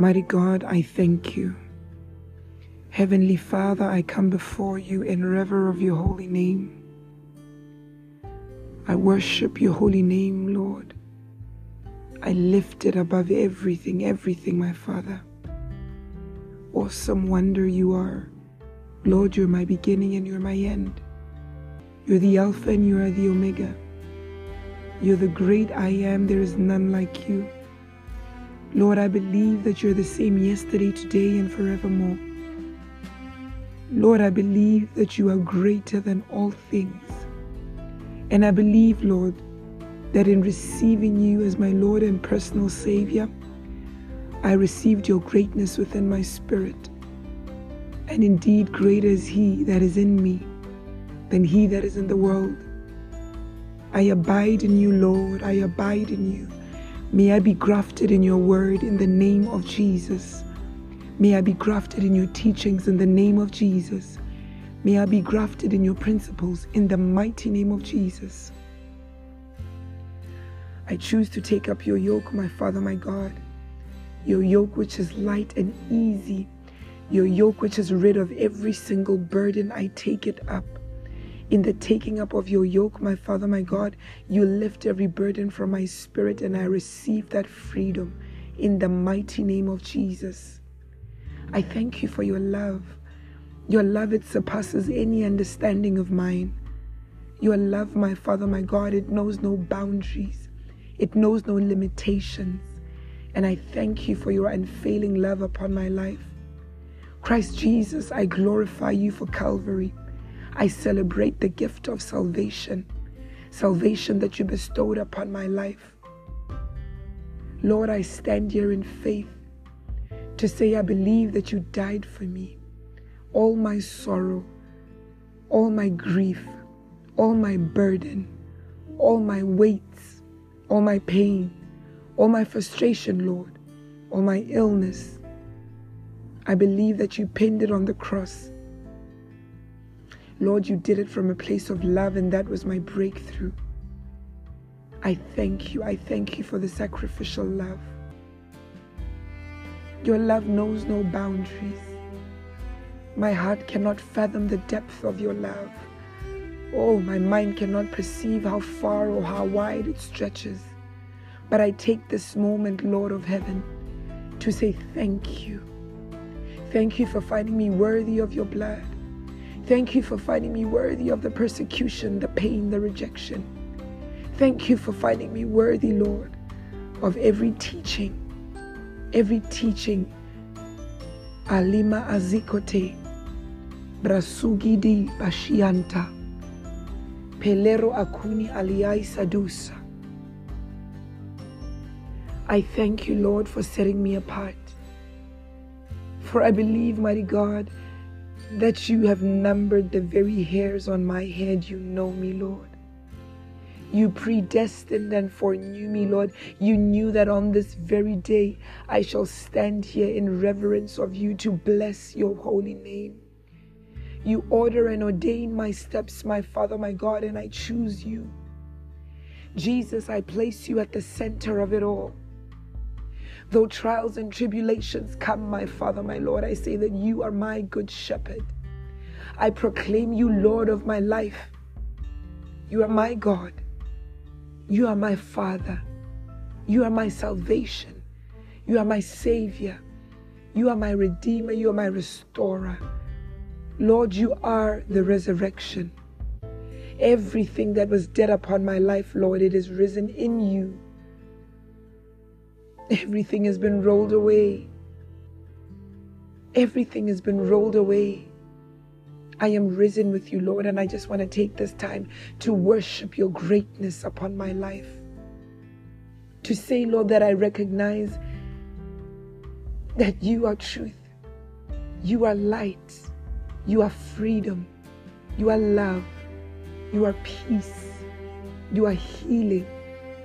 Mighty God, I thank you. Heavenly Father, I come before you in rever of your holy name. I worship your holy name, Lord. I lift it above everything, everything, my Father. Awesome wonder you are. Lord, you're my beginning and you're my end. You're the Alpha and you are the Omega. You're the great I am. There is none like you. Lord, I believe that you're the same yesterday, today, and forevermore. Lord, I believe that you are greater than all things. And I believe, Lord, that in receiving you as my Lord and personal Savior, I received your greatness within my spirit. And indeed, greater is He that is in me than He that is in the world. I abide in you, Lord. I abide in you. May I be grafted in your word in the name of Jesus. May I be grafted in your teachings in the name of Jesus. May I be grafted in your principles in the mighty name of Jesus. I choose to take up your yoke, my Father, my God. Your yoke, which is light and easy. Your yoke, which is rid of every single burden. I take it up. In the taking up of your yoke, my Father, my God, you lift every burden from my spirit, and I receive that freedom in the mighty name of Jesus. I thank you for your love. Your love, it surpasses any understanding of mine. Your love, my Father, my God, it knows no boundaries. It knows no limitations. And I thank you for your unfailing love upon my life. Christ Jesus, I glorify you for Calvary. I celebrate the gift of salvation, salvation that you bestowed upon my life. Lord, I stand here in faith to say I believe that you died for me. All my sorrow, all my grief, all my burden, all my weights, all my pain, all my frustration, Lord, all my illness. I believe that you pinned it on the cross. Lord, you did it from a place of love, and that was my breakthrough. I thank you. I thank you for the sacrificial love. Your love knows no boundaries. My heart cannot fathom the depth of your love. Oh, my mind cannot perceive how far or how wide it stretches. But I take this moment, Lord of heaven, to say thank you. Thank you for finding me worthy of your blood. Thank you for finding me worthy of the persecution, the pain, the rejection. Thank you for finding me worthy, Lord, of every teaching, every teaching. Alima azikote, brasugidi bashianta. Pelero akuni aliai sadusa. I thank you, Lord, for setting me apart. For I believe, mighty God, that you have numbered the very hairs on my head. You know me, Lord. You predestined and foreknew me, Lord. You knew that on this very day I shall stand here in reverence of you to bless your holy name. You order and ordain my steps, my Father, my God, and I choose you. Jesus, I place you at the center of it all. Though trials and tribulations come, my Father, my Lord, I say that you are my good shepherd. I proclaim you Lord of my life. You are my God. You are my Father. You are my salvation. You are my Savior. You are my Redeemer. You are my Restorer. Lord, you are the resurrection. Everything that was dead upon my life, Lord, it is risen in you. Everything has been rolled away. Everything has been rolled away. I am risen with you, Lord, and I just want to take this time to worship your greatness upon my life. To say, Lord, that I recognize that you are truth, you are light, you are freedom. You are love. You are peace. You are healing.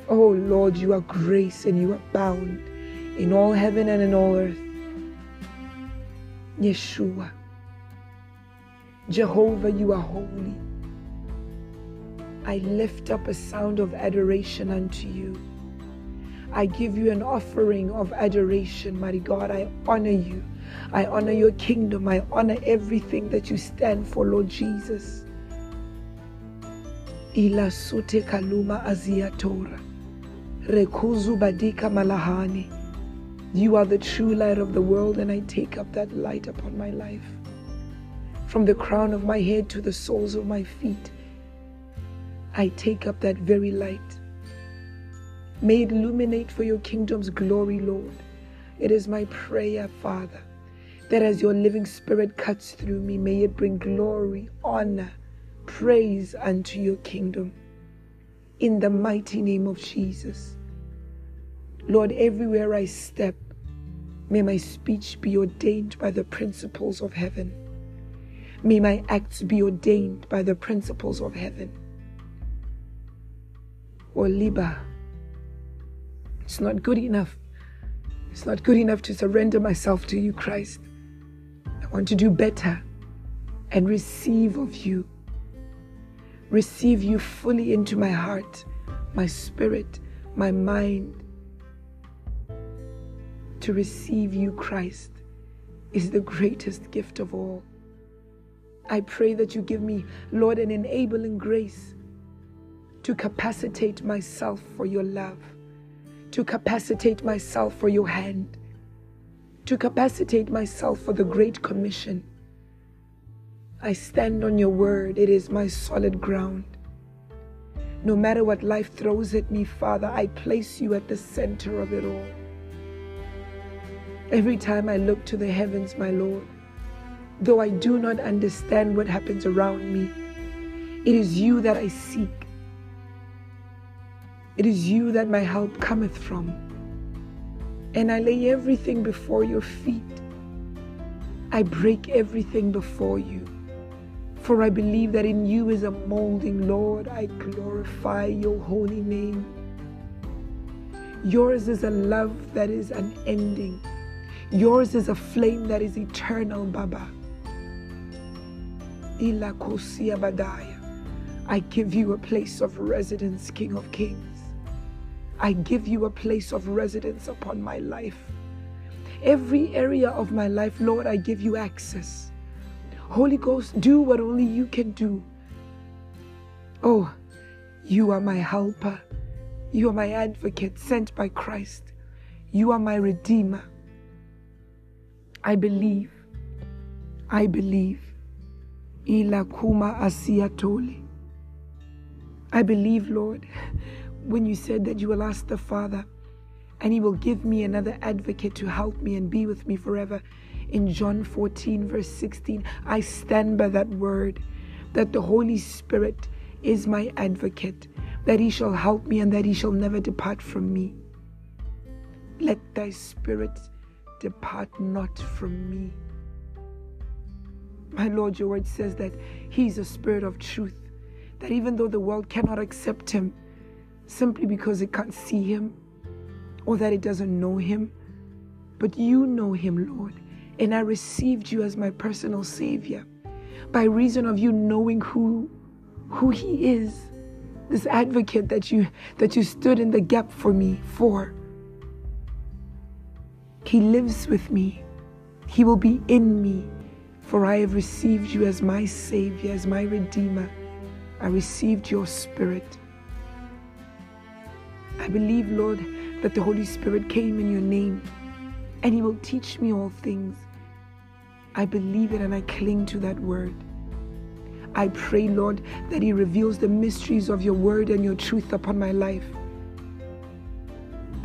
Oh Lord, you are grace and you are bound in all heaven and in all earth. Yeshua. Jehovah, you are holy. I lift up a sound of adoration unto you. I give you an offering of adoration, mighty God. I honor you. I honor your kingdom. I honor everything that you stand for, Lord Jesus. Ila sute kaluma aziatora. Rekuzu badika malahani. You are the true light of the world, and I take up that light upon my life. From the crown of my head to the soles of my feet, I take up that very light. May it illuminate for your kingdom's glory, Lord. It is my prayer, Father, that as your living spirit cuts through me, may it bring glory, honor, praise unto your kingdom. In the mighty name of Jesus. Lord, everywhere I step, may my speech be ordained by the principles of heaven. May my acts be ordained by the principles of heaven. Oh, Oliba. It's not good enough. It's not good enough to surrender myself to you, Christ. I want to do better and receive of you. Receive you fully into my heart, my spirit, my mind. To receive you, Christ, is the greatest gift of all. I pray that you give me, Lord, an enabling grace to capacitate myself for your love to capacitate myself for your hand, to capacitate myself for the Great Commission. I stand on your word, it is my solid ground. No matter what life throws at me, Father, I place you at the center of it all. Every time I look to the heavens, my Lord, though I do not understand what happens around me, it is you that I seek. It is you that my help cometh from. And I lay everything before your feet. I break everything before you. For I believe that in you is a molding, Lord. I glorify your holy name. Yours is a love that is unending. Yours is a flame that is eternal, Baba. I give you a place of residence, King of Kings. I give you a place of residence upon my life. Every area of my life, Lord, I give you access. Holy Ghost, do what only you can do. Oh, you are my helper. You are my advocate sent by Christ. You are my redeemer. I believe. I believe. Ila kuma asiatole. I believe, Lord, when you said that you will ask the Father and He will give me another advocate to help me and be with me forever. In John 14, verse 16, I stand by that word that the Holy Spirit is my advocate, that He shall help me and that He shall never depart from me. Let Thy Spirit depart not from me. My Lord, your word says that He is a Spirit of truth, that even though the world cannot accept Him, simply because it can't see him or that it doesn't know him. But you know him, Lord, and I received you as my personal Savior by reason of you knowing who, who he is, this advocate that you, that you stood in the gap for me for. He lives with me. He will be in me, for I have received you as my Savior, as my Redeemer. I received your Spirit. I believe, Lord, that the Holy Spirit came in your name and He will teach me all things. I believe it and I cling to that word. I pray, Lord, that He reveals the mysteries of your word and your truth upon my life.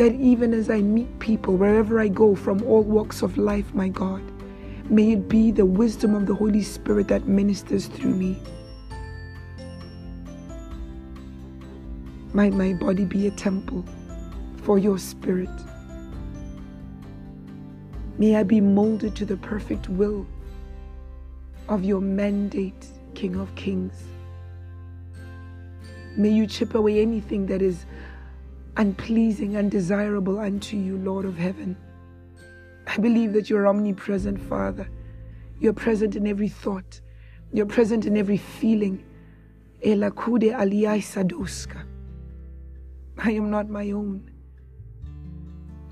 That even as I meet people wherever I go from all walks of life, my God, may it be the wisdom of the Holy Spirit that ministers through me. Might my body be a temple for your spirit. May I be molded to the perfect will of your mandate, King of Kings. May you chip away anything that is unpleasing, undesirable unto you, Lord of heaven. I believe that you're omnipresent, Father. You're present in every thought. You're present in every feeling. Sadoska. I am not my own.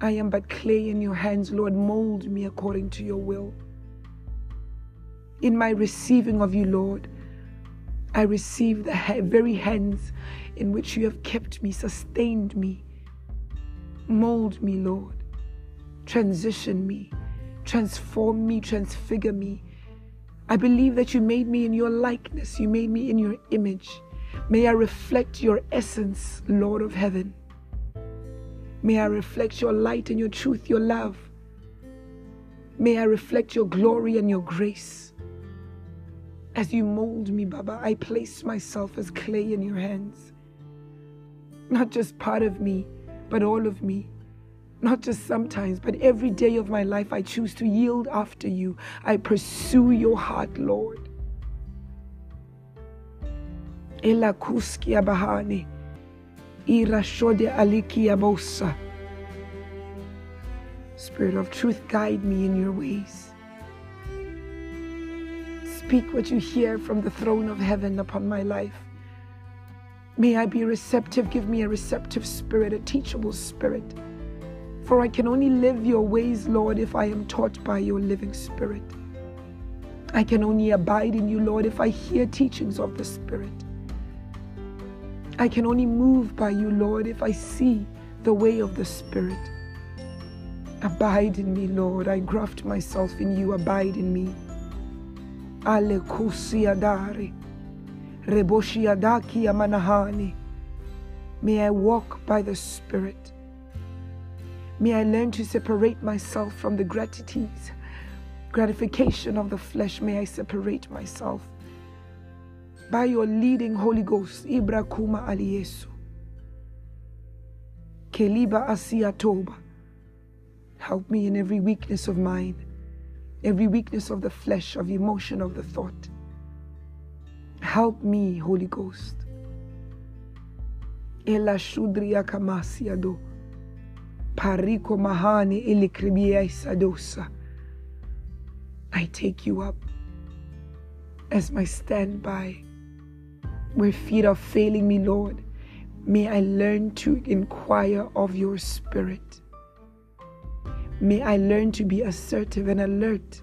I am but clay in your hands, Lord. Mold me according to your will. In my receiving of you, Lord, I receive the very hands in which you have kept me, sustained me. Mold me, Lord. Transition me, transform me, transfigure me. I believe that you made me in your likeness, you made me in your image. May I reflect your essence, Lord of heaven. May I reflect your light and your truth, your love. May I reflect your glory and your grace. As you mold me, Baba, I place myself as clay in your hands. Not just part of me, but all of me. Not just sometimes, but every day of my life, I choose to yield after you. I pursue your heart, Lord. Ela kuskia bahani. Irashode alikia bosa. Spirit of truth, guide me in your ways. Speak what you hear from the throne of heaven upon my life. May I be receptive. Give me a receptive spirit, a teachable spirit. For I can only live your ways, Lord, if I am taught by your living spirit. I can only abide in you, Lord, if I hear teachings of the Spirit. I can only move by you, Lord, if I see the way of the Spirit. Abide in me, Lord. I graft myself in you. Abide in me. Ale kusiadare. Reboshiadaki amanahani. May I walk by the Spirit. May I learn to separate myself from the gratities, gratification of the flesh. May I separate myself by your leading Holy Ghost, Ibra Kuma Aliesu. Keliba Asiatoba. Help me in every weakness of mine, every weakness of the flesh, of emotion, of the thought. Help me, Holy Ghost. Ela Shudria Kamasiado. Pariko Mahani Ilikribia. I take you up as my standby where feet are failing me, Lord, may I learn to inquire of your spirit. May I learn to be assertive and alert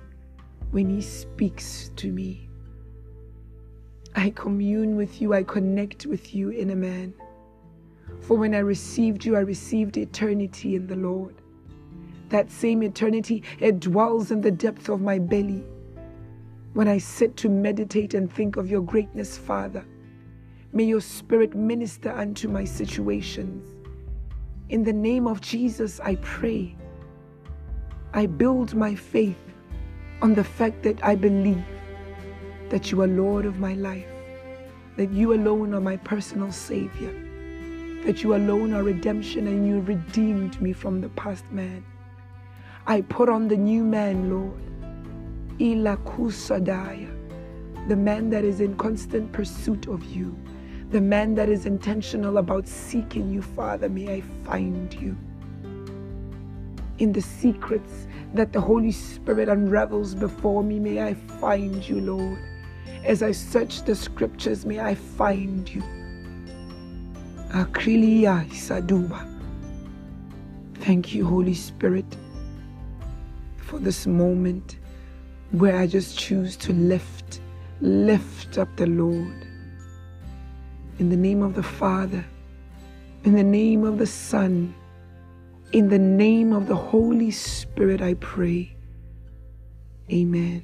when He speaks to me. I commune with you, I connect with you in a man. For when I received you, I received eternity in the Lord. That same eternity, it dwells in the depth of my belly. When I sit to meditate and think of your greatness, Father, May your spirit minister unto my situations. In the name of Jesus, I pray. I build my faith on the fact that I believe that you are Lord of my life, that you alone are my personal Savior, that you alone are redemption and you redeemed me from the past man. I put on the new man, Lord, Ilakusadaya, the man that is in constant pursuit of you the man that is intentional about seeking you, Father, may I find you. In the secrets that the Holy Spirit unravels before me, may I find you, Lord. As I search the scriptures, may I find you. Akrilia Saduba. Thank you, Holy Spirit, for this moment where I just choose to lift, lift up the Lord. In the name of the Father, in the name of the Son, in the name of the Holy Spirit, I pray. Amen.